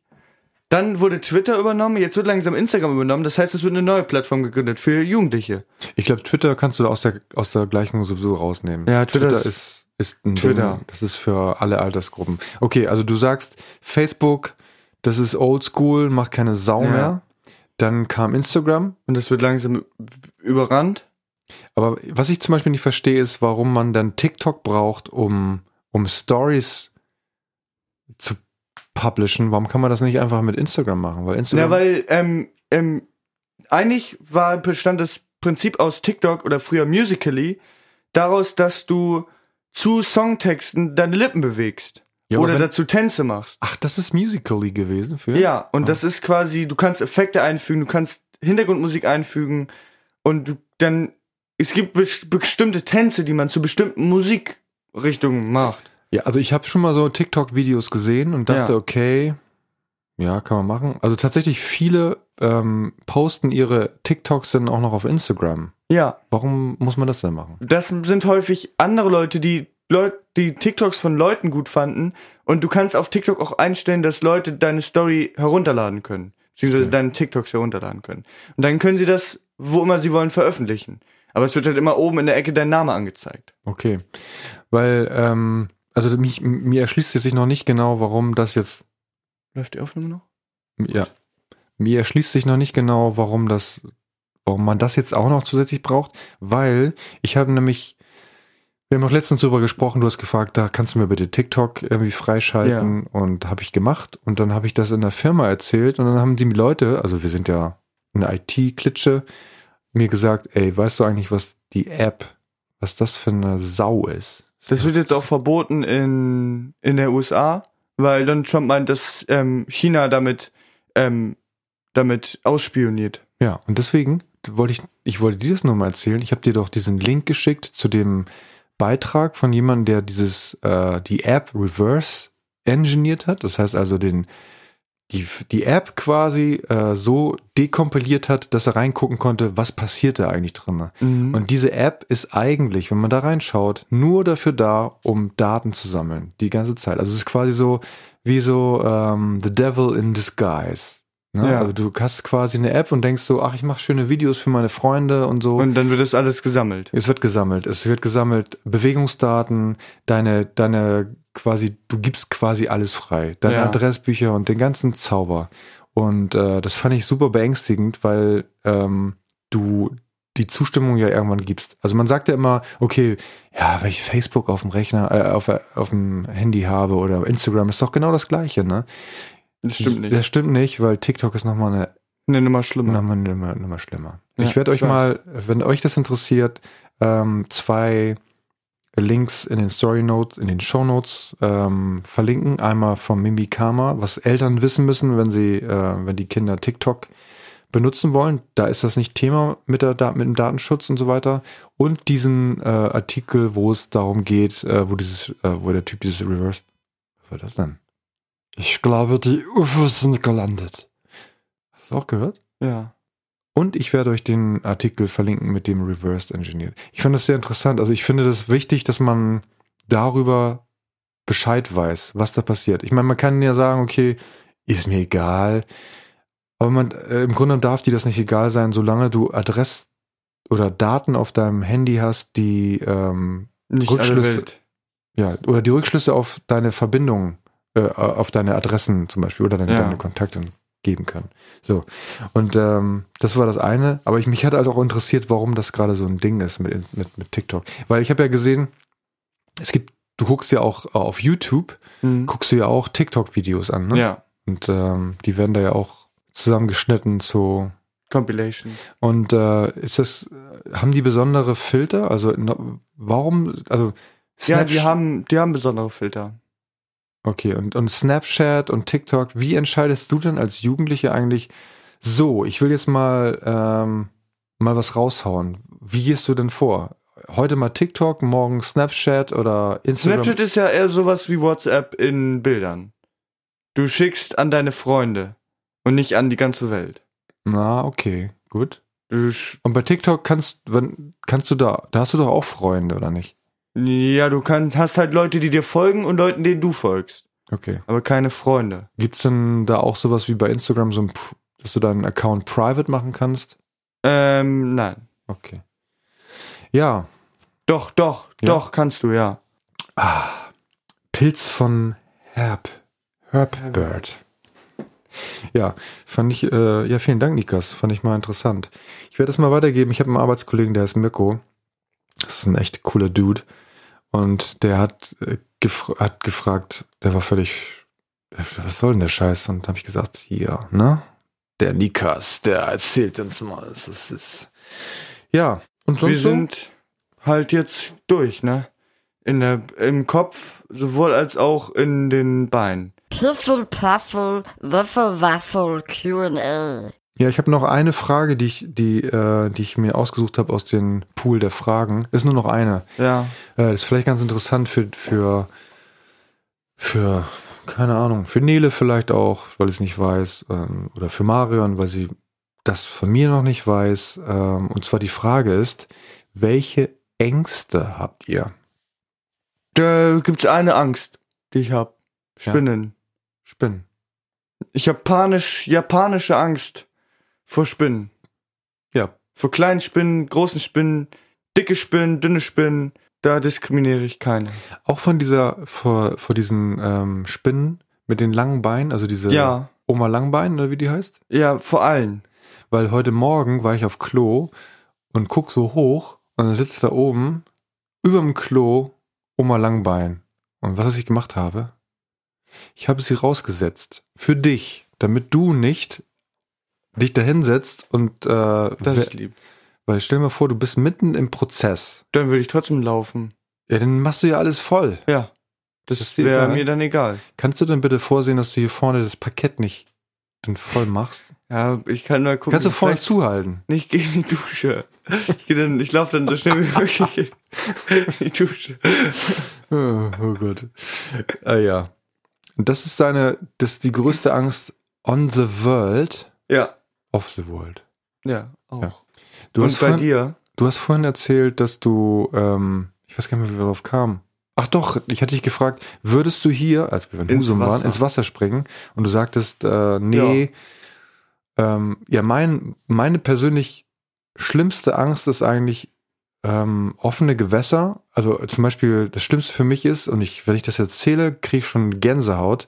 S2: Dann wurde Twitter übernommen, jetzt wird langsam Instagram übernommen, das heißt, es wird eine neue Plattform gegründet für Jugendliche.
S1: ich glaube, Twitter kannst du aus der, aus der Gleichung sowieso rausnehmen.
S2: Ja, Twitter ist-
S1: ist, ist ein
S2: Twitter.
S1: Ding. Das ist für alle Altersgruppen. Okay, also du sagst, Facebook, das ist oldschool, macht keine Sau
S2: Ja.
S1: mehr. Dann kam Instagram.
S2: Und das wird langsam überrannt.
S1: Aber was ich zum Beispiel nicht verstehe, ist, warum man dann TikTok braucht, um, um Stories zu publishen, warum kann man das nicht einfach mit Instagram machen? Weil Instagram.
S2: Ja, weil ähm, ähm, eigentlich war bestand das Prinzip aus TikTok oder früher Musically daraus, dass du zu Songtexten deine Lippen bewegst.
S1: Ja,
S2: oder dazu Tänze machst.
S1: Ach, das ist Musically gewesen für?
S2: Ja, und
S1: Ah.
S2: das ist quasi, du kannst Effekte einfügen, du kannst Hintergrundmusik einfügen und du dann, es gibt bes- bestimmte Tänze, die man zu bestimmten Musikrichtungen macht.
S1: Ja, also ich habe schon mal so TikTok-Videos gesehen und dachte,
S2: Ja.
S1: okay, ja, kann man machen. Also tatsächlich viele ähm, posten ihre TikToks dann auch noch auf Instagram.
S2: Ja,
S1: Warum muss man das denn machen?
S2: das sind häufig andere Leute, die Leute, die TikToks von Leuten gut fanden und du kannst auf TikTok auch einstellen, dass Leute deine Story herunterladen können, beziehungsweise
S1: Okay.
S2: deine TikToks herunterladen können. Und dann können sie das, wo immer sie wollen, veröffentlichen. Aber es wird halt immer oben in der Ecke dein Name angezeigt.
S1: Okay. Weil, ähm, also mich, mir erschließt es sich noch nicht genau, warum das jetzt,
S2: Läuft die Aufnahme noch?
S1: ja, mir erschließt sich noch nicht genau, warum das, warum man das jetzt auch noch zusätzlich braucht, weil ich habe nämlich, wir haben auch letztens drüber gesprochen, du hast gefragt, da kannst du mir bitte TikTok irgendwie freischalten und habe ich gemacht und dann habe ich das in der Firma erzählt und dann haben die Leute, also wir sind ja eine IT-Klitsche, mir gesagt, ey, weißt du eigentlich, was die App, was das für eine Sau ist?
S2: Das wird jetzt auch verboten in, in der USA, weil Donald Trump meint, dass ähm, China damit, ähm, damit ausspioniert.
S1: Ja, und deswegen wollte ich, ich wollte dir das nur mal erzählen. Ich habe dir doch diesen Link geschickt zu dem Beitrag von jemandem, der dieses, äh, die App reverse engineert hat. Das heißt also den, die, die App quasi äh, so dekompiliert hat, dass er reingucken konnte, was passiert da eigentlich drin.
S2: Mhm.
S1: Und diese App ist eigentlich, wenn man da reinschaut, nur dafür da, um Daten zu sammeln, die ganze Zeit. Also es ist quasi so wie so ähm, The Devil in Disguise. Ne?
S2: Ja.
S1: Also du hast quasi eine App und denkst so, ach, ich mache schöne Videos für meine Freunde und so.
S2: Und dann wird das alles gesammelt.
S1: es wird gesammelt. Es wird gesammelt Bewegungsdaten, deine, deine quasi, du gibst quasi alles frei. Deine
S2: Ja.
S1: Adressbücher und den ganzen Zauber. Und äh, das fand ich super beängstigend, weil ähm, du die Zustimmung ja irgendwann gibst. Also man sagt ja immer, okay, ja, wenn ich Facebook auf dem Rechner, äh, auf, auf dem Handy habe oder Instagram, ist doch genau das Gleiche, ne?
S2: Das stimmt nicht.
S1: Das stimmt nicht, weil TikTok ist nochmal eine
S2: Eine Nummer schlimmer.
S1: Nochmal, nochmal, nochmal schlimmer.
S2: Ja,
S1: ich werde euch mal, wenn euch das interessiert, ähm, zwei Links in den Story Notes, in den Show Notes ähm, verlinken. Einmal vom Mimikama, was Eltern wissen müssen, wenn sie, äh, wenn die Kinder TikTok benutzen wollen. Da ist das nicht Thema mit, der, mit dem Datenschutz und so weiter. Und diesen äh, Artikel, wo es darum geht, äh, wo dieses, äh, wo der Typ dieses Reverse. Was war das denn? Ich glaube, die UFOs sind gelandet. Hast du auch gehört?
S2: Ja.
S1: Und ich werde euch den Artikel verlinken mit dem Reversed Engineered. Ich finde das sehr interessant. Also ich finde das wichtig, dass man darüber Bescheid weiß, was da passiert. Ich meine, man kann ja sagen, okay, ist mir egal. Aber man, äh, im Grunde darf dir das nicht egal sein, solange du Adress oder Daten auf deinem Handy hast, die ähm,
S2: Nicht
S1: Rückschlüsse- ja, oder die Rückschlüsse auf deine Verbindung, äh, auf deine Adressen zum Beispiel oder deine,
S2: Ja.
S1: deine Kontakte geben können. So. Und ähm, das war das eine. Aber ich, mich hat halt auch interessiert, warum das gerade so ein Ding ist mit, mit, mit TikTok. Weil ich habe ja gesehen, es gibt, du guckst ja auch auf YouTube,
S2: Mhm.
S1: guckst du ja auch TikTok-Videos an, ne?
S2: Ja.
S1: Und ähm, die werden da ja auch zusammengeschnitten zu.
S2: Compilation.
S1: Und äh, ist das, haben die besondere Filter? Also no, warum, also
S2: Ja, die
S1: Snapchat-
S2: haben, die haben besondere Filter.
S1: Okay, und, und Snapchat und TikTok, wie entscheidest du denn als Jugendliche eigentlich, so, ich will jetzt mal, ähm, mal was raushauen. Wie gehst du denn vor? Heute mal TikTok, morgen Snapchat oder Instagram?
S2: Snapchat ist ja eher sowas wie WhatsApp in Bildern. Du schickst an deine Freunde und nicht an die ganze Welt.
S1: Na, okay, gut. Und bei TikTok kannst, wenn, kannst du da, da hast du doch auch Freunde, oder nicht?
S2: Ja, du kannst, hast halt Leute, die dir folgen und Leuten, denen du folgst.
S1: Okay.
S2: Aber keine Freunde.
S1: Gibt's denn da auch sowas wie bei Instagram, so ein, dass du deinen Account private machen kannst?
S2: Ähm, nein.
S1: Okay. Ja,
S2: Doch, doch,
S1: Ja?
S2: doch, kannst du, ja.
S1: Ah, Pilz von Herb. Herbird. Ja, fand ich, äh, ja, vielen Dank, Nikas. Fand ich mal interessant. Ich werde es mal weitergeben. Ich habe einen Arbeitskollegen, der heißt Mirko. Das ist ein echt cooler Dude. Und der hat, äh, gefra hat gefragt, der war völlig was soll denn der Scheiß? Und habe ich gesagt, hier, ne? Der Nikas, der erzählt uns mal. Es ist, ist ja. Und sonst
S2: Wir
S1: so?
S2: sind halt jetzt durch, ne? In der, im Kopf, sowohl als auch in den Beinen.
S3: Piffel, Puffel, Würfel, Waffel, Q&A.
S1: Ja, ich habe noch eine Frage, die ich, die, äh, die ich mir ausgesucht habe aus dem Pool der Fragen. Ist nur noch eine.
S2: Ja.
S1: Äh, das ist vielleicht ganz interessant für, für, für, keine Ahnung, für Nele vielleicht auch, weil ich es nicht weiß, ähm, oder für Marion, weil sie das von mir noch nicht weiß. Ähm, und zwar die Frage ist, welche Ängste habt ihr?
S2: Da gibt's eine Angst, die ich hab.
S1: Ja.
S2: Spinnen.
S1: Spinnen.
S2: Ich hab panisch, japanische Angst vor Spinnen.
S1: Ja.
S2: Vor kleinen Spinnen, großen Spinnen, dicke Spinnen, dünne Spinnen. Da diskriminiere ich keine.
S1: Auch von dieser, vor, vor diesen ähm, Spinnen mit den langen Beinen, also diese
S2: Ja.
S1: Oma Langbein, oder wie die heißt?
S2: Ja, vor allen.
S1: Weil heute Morgen war ich auf Klo und guck so hoch und dann sitzt da oben über dem Klo Oma Langbein. Und was ich gemacht habe? Ich habe sie rausgesetzt. Für dich. Damit du nicht dich da hinsetzt und äh,
S2: Das ist lieb.
S1: weil stell dir mal vor, du bist mitten im Prozess.
S2: Dann würde ich trotzdem laufen.
S1: Ja, dann machst du ja alles voll.
S2: Ja. Das
S1: ist dir
S2: wäre
S1: egal?
S2: mir dann egal.
S1: Kannst du denn bitte vorsehen, dass du hier vorne das Parkett nicht dann voll machst?
S2: Ja, ich kann mal gucken.
S1: Kannst du vorne zuhalten?
S2: nicht gegen die Dusche. Ich, geh dann, ich laufe dann so schnell wie möglich in die Dusche.
S1: Oh, oh Gott. Ah, ja. Und das ist deine, das ist die größte Angst on the world,
S2: Ja,
S1: of the world.
S2: ja, auch.
S1: Ja. Du,
S2: Und
S1: hast
S2: bei
S1: vorhin,
S2: dir?
S1: du hast vorhin erzählt, dass du, ähm, ich weiß gar nicht mehr, wie wir darauf kamen. Ach doch, ich hatte dich gefragt, würdest du hier, als wir in
S2: Ins
S1: Husum waren, ins Wasser springen? Und du sagtest, äh, nee, ja, ähm, ja mein, meine persönlich schlimmste Angst ist eigentlich ähm, offene Gewässer. Also zum Beispiel, das Schlimmste für mich ist, und ich, wenn ich das erzähle, kriege ich schon Gänsehaut,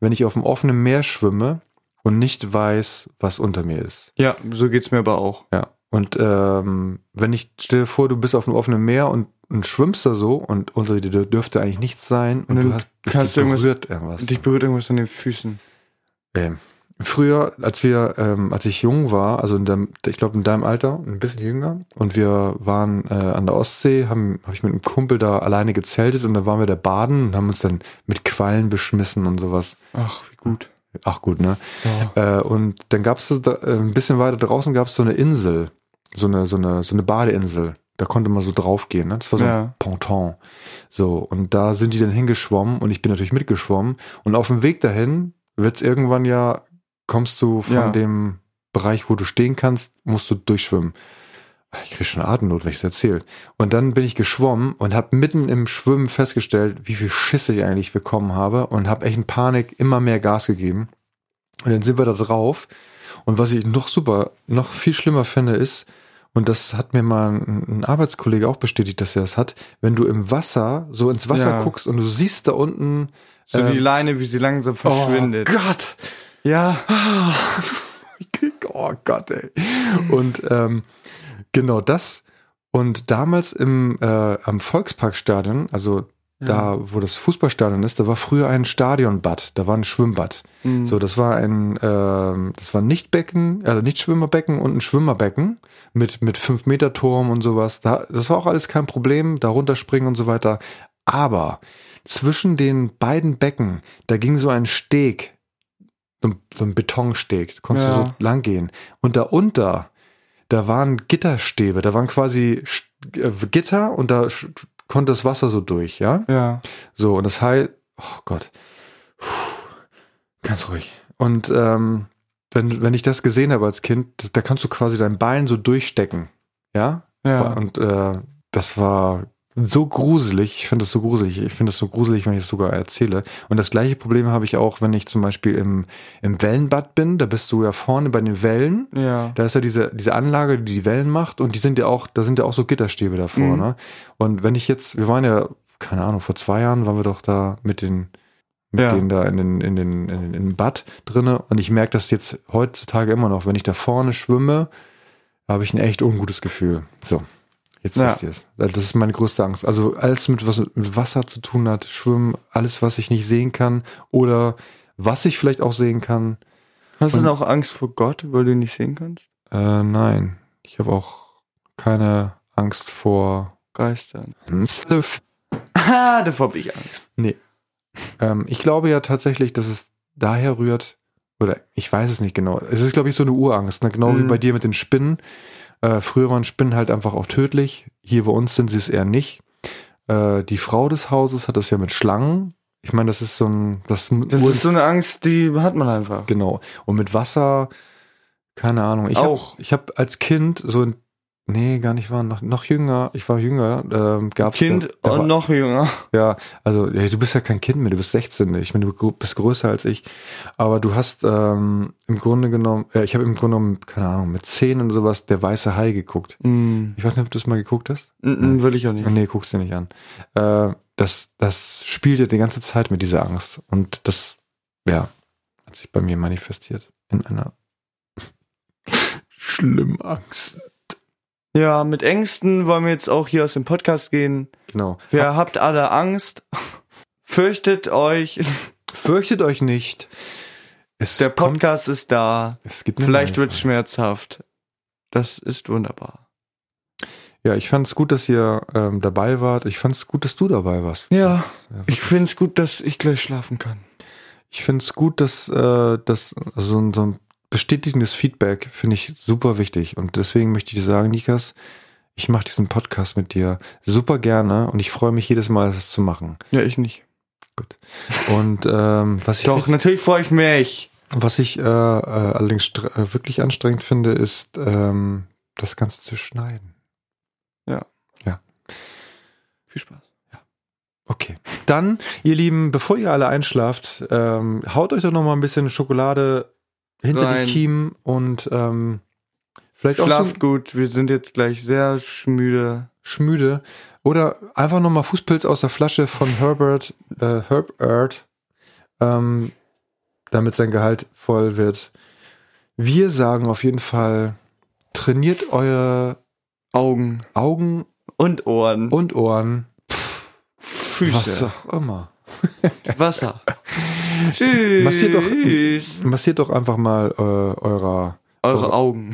S1: wenn ich auf dem offenen Meer schwimme und nicht weiß, was unter mir ist.
S2: Ja, so geht's mir aber auch.
S1: Ja. Und ähm, wenn ich stell dir vor, du bist auf dem offenen Meer und, und schwimmst da so und unter dir dürfte eigentlich nichts sein und,
S2: Und
S1: du hast
S2: kannst
S1: dich berührt irgendwas.
S2: Und dich berührt irgendwas an den Füßen.
S1: Ähm, früher, als wir, ähm, als ich jung war, also in deinem, ich glaube in deinem Alter, ein bisschen jünger, und wir waren äh, an der Ostsee, haben, habe ich mit einem Kumpel da alleine gezeltet und da waren wir da baden und haben uns dann mit Quallen beschmissen und sowas.
S2: Ach, wie gut.
S1: Ach gut, ne?
S2: Ja.
S1: Äh, und dann gab es äh, ein bisschen weiter draußen gab es so eine Insel, so eine so eine so eine Badeinsel. Da konnte man so draufgehen, ne? Das war so
S2: Ja.
S1: ein Ponton. So und da sind die dann hingeschwommen und ich bin natürlich mitgeschwommen und auf dem Weg dahin wird's irgendwann ja kommst du von
S2: Ja.
S1: dem Bereich, wo du stehen kannst, musst du durchschwimmen. Ich krieg schon Atemnot, wenn ich es erzähle. Und dann bin ich geschwommen und habe mitten im Schwimmen festgestellt, wie viel Schiss ich eigentlich bekommen habe und habe echt in Panik immer mehr Gas gegeben. Und dann sind wir da drauf. Und was ich noch super, noch viel schlimmer finde, ist, und das hat mir mal ein, Arbeitskollege auch bestätigt, dass er das hat, wenn du im Wasser, so ins Wasser
S2: Ja.
S1: guckst und du siehst da unten,
S2: So
S1: Ähm,
S2: die Leine, wie sie langsam verschwindet.
S1: oh Gott,
S2: Ja,
S1: krieg, oh Gott, ey. Und ähm, genau das. Und damals im äh, am Volksparkstadion, also da, wo das Fußballstadion ist, da war früher ein Stadionbad, da war ein Schwimmbad.
S2: Mhm.
S1: So, das war ein, ähm, das war nicht Becken, also nicht Schwimmerbecken und ein Schwimmerbecken mit mit fünf Meter Turm und sowas. Da, das war auch alles kein Problem, da runterspringen und so weiter. Aber zwischen den beiden Becken, da ging so ein Steg, so ein, so ein Betonsteg, da konntest du
S2: Ja.
S1: so lang gehen. Und da unter, da waren Gitterstäbe, da waren quasi äh, Gitter und da konnte das Wasser so durch, ja?
S2: ja.
S1: So, und das heißt, oh Gott, Puh, ganz ruhig. Und ähm, wenn, wenn ich das gesehen habe als Kind, da kannst du quasi dein Bein so durchstecken, ja?
S2: Ja.
S1: Und äh, das war so gruselig. Ich finde das so gruselig. Ich finde das so gruselig, wenn ich es sogar erzähle. Und das gleiche Problem habe ich auch, wenn ich zum Beispiel im, im Wellenbad bin. Da bist du ja vorne bei den Wellen.
S2: Ja.
S1: Da ist ja diese, diese Anlage, die die Wellen macht und die sind ja auch, da sind ja auch so Gitterstäbe davor,
S2: Mhm.
S1: ne? Und wenn ich jetzt, wir waren ja, keine Ahnung, vor zwei Jahren waren wir doch da mit den, mit
S2: Ja.
S1: denen da in den, in den, in den, in den Bad drinne und ich merke das jetzt heutzutage immer noch, wenn ich da vorne schwimme, habe ich ein echt ungutes Gefühl. So. Jetzt
S2: Ja.
S1: wisst ihr es. Das ist meine größte Angst. Also alles mit was mit Wasser zu tun hat, Schwimmen, alles, was ich nicht sehen kann oder Was ich vielleicht auch sehen kann,
S2: Hast du
S1: Und-
S2: denn auch Angst vor Gott, weil du ihn nicht sehen kannst?
S1: äh, nein, ich habe auch keine Angst vor
S2: Geistern. Ah, davor hab ich Angst.
S1: Ähm, ich glaube ja tatsächlich, dass es daher rührt, oder ich weiß es nicht genau. Es ist, glaube ich, so eine Urangst, ne? genau wie
S2: Mhm.
S1: bei dir mit den Spinnen. Äh, früher waren Spinnen halt einfach auch tödlich. Hier bei uns sind sie es eher nicht. Äh, die Frau des Hauses hat das ja mit Schlangen. Ich meine, das ist so ein, das,
S2: Das ist so eine Angst, die hat man einfach.
S1: genau. Und mit Wasser, keine Ahnung. Ich
S2: Auch.
S1: Hab, ich habe als Kind so ein, nee, gar nicht war noch, noch jünger. Ich war jünger. Ähm, gab's
S2: Kind
S1: da, da war,
S2: und noch jünger.
S1: ja, also ja, du bist ja kein Kind mehr, du bist 16. Ich meine, du bist größer als ich. Aber du hast ähm, im Grunde genommen, äh, ich habe im Grunde genommen, keine Ahnung, mit 10 und sowas, der weiße Hai geguckt.
S2: Mm.
S1: Ich weiß nicht, ob du das mal geguckt hast.
S2: Mm, mm, will ich auch nicht.
S1: Nee, guckst dir nicht an. Äh, das, das spielt ja die ganze Zeit mit dieser Angst. Und das, ja, hat sich bei mir manifestiert. In einer schlimmen Angst.
S2: Ja, mit Ängsten wollen wir jetzt auch hier aus dem Podcast gehen.
S1: Genau.
S2: Wer habt alle Angst? Fürchtet euch.
S1: Fürchtet euch nicht. Es
S2: Der
S1: kommt-
S2: Podcast ist da.
S1: es gibt
S2: Vielleicht wird's schmerzhaft. Das ist wunderbar.
S1: Ja, ich fand es gut, dass ihr ähm, dabei wart. Ich fand es gut, dass du dabei warst.
S2: Ja,
S1: Ja,
S2: ich find's gut, dass ich gleich schlafen kann.
S1: Ich finde es gut, dass äh, das also ein- so ein bestätigendes Feedback finde ich super wichtig. Und deswegen möchte ich dir sagen, Nikas, ich mache diesen Podcast mit dir super gerne und ich freue mich jedes Mal, das zu machen.
S2: Ja, ich nicht.
S1: Und ähm, was ich
S2: Doch, natürlich freue ich mich.
S1: was ich äh, äh, allerdings äh, wirklich anstrengend finde, ist ähm, das Ganze zu schneiden.
S2: Viel Spaß.
S1: Okay. Dann, ihr Lieben, bevor ihr alle einschlaft, ähm, haut euch doch noch mal ein bisschen Schokolade hinter
S2: Rein.
S1: die Kiemen und ähm, vielleicht auch
S2: Schlaft gut, wir sind jetzt gleich sehr schmüde.
S1: schmüde. Oder einfach noch mal Fußpilz aus der Flasche von Herbert, äh, Herbert, ähm, damit sein Gehalt voll wird. Wir sagen auf jeden Fall, trainiert eure
S2: Augen
S1: Augen
S2: und Ohren.
S1: und Ohren.
S2: Füße.
S1: Was auch immer.
S2: Wasser. Tschüss.
S1: Massiert doch, massiert doch einfach mal äh, eurer
S2: Eure Augen.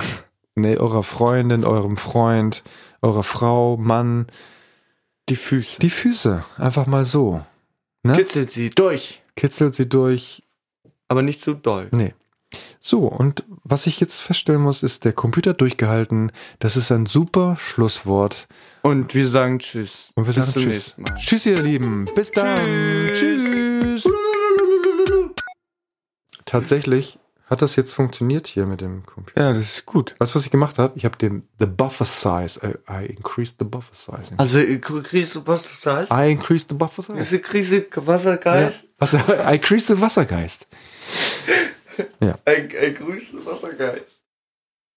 S1: Nee, eurer Freundin, eurem Freund, eurer Frau, Mann,
S2: Die Füße.
S1: die Füße. Einfach mal so. Ne?
S2: Kitzelt sie durch.
S1: Kitzelt sie durch.
S2: Aber nicht zu doll.
S1: Nee. So, und was ich jetzt feststellen muss, ist der Computer durchgehalten. Das ist ein super Schlusswort.
S2: Und wir sagen Tschüss.
S1: Und wir
S2: Bis
S1: sagen Tschüss. Tschüss, ihr Lieben. Bis dann.
S2: Tschüss.
S1: Tschüss. Tatsächlich hat das jetzt funktioniert hier mit dem Computer.
S2: Ja, das ist gut.
S1: Weißt du, was ich gemacht habe? Ich habe den the buffer size. I, I increased the buffer size.
S2: Also, kriegst du was du sagst?
S1: I increased the buffer size.
S2: Diese Krise Wassergeist?
S1: Was, I increased the Wassergeist.
S2: Ein, ein grüße Wassergeist.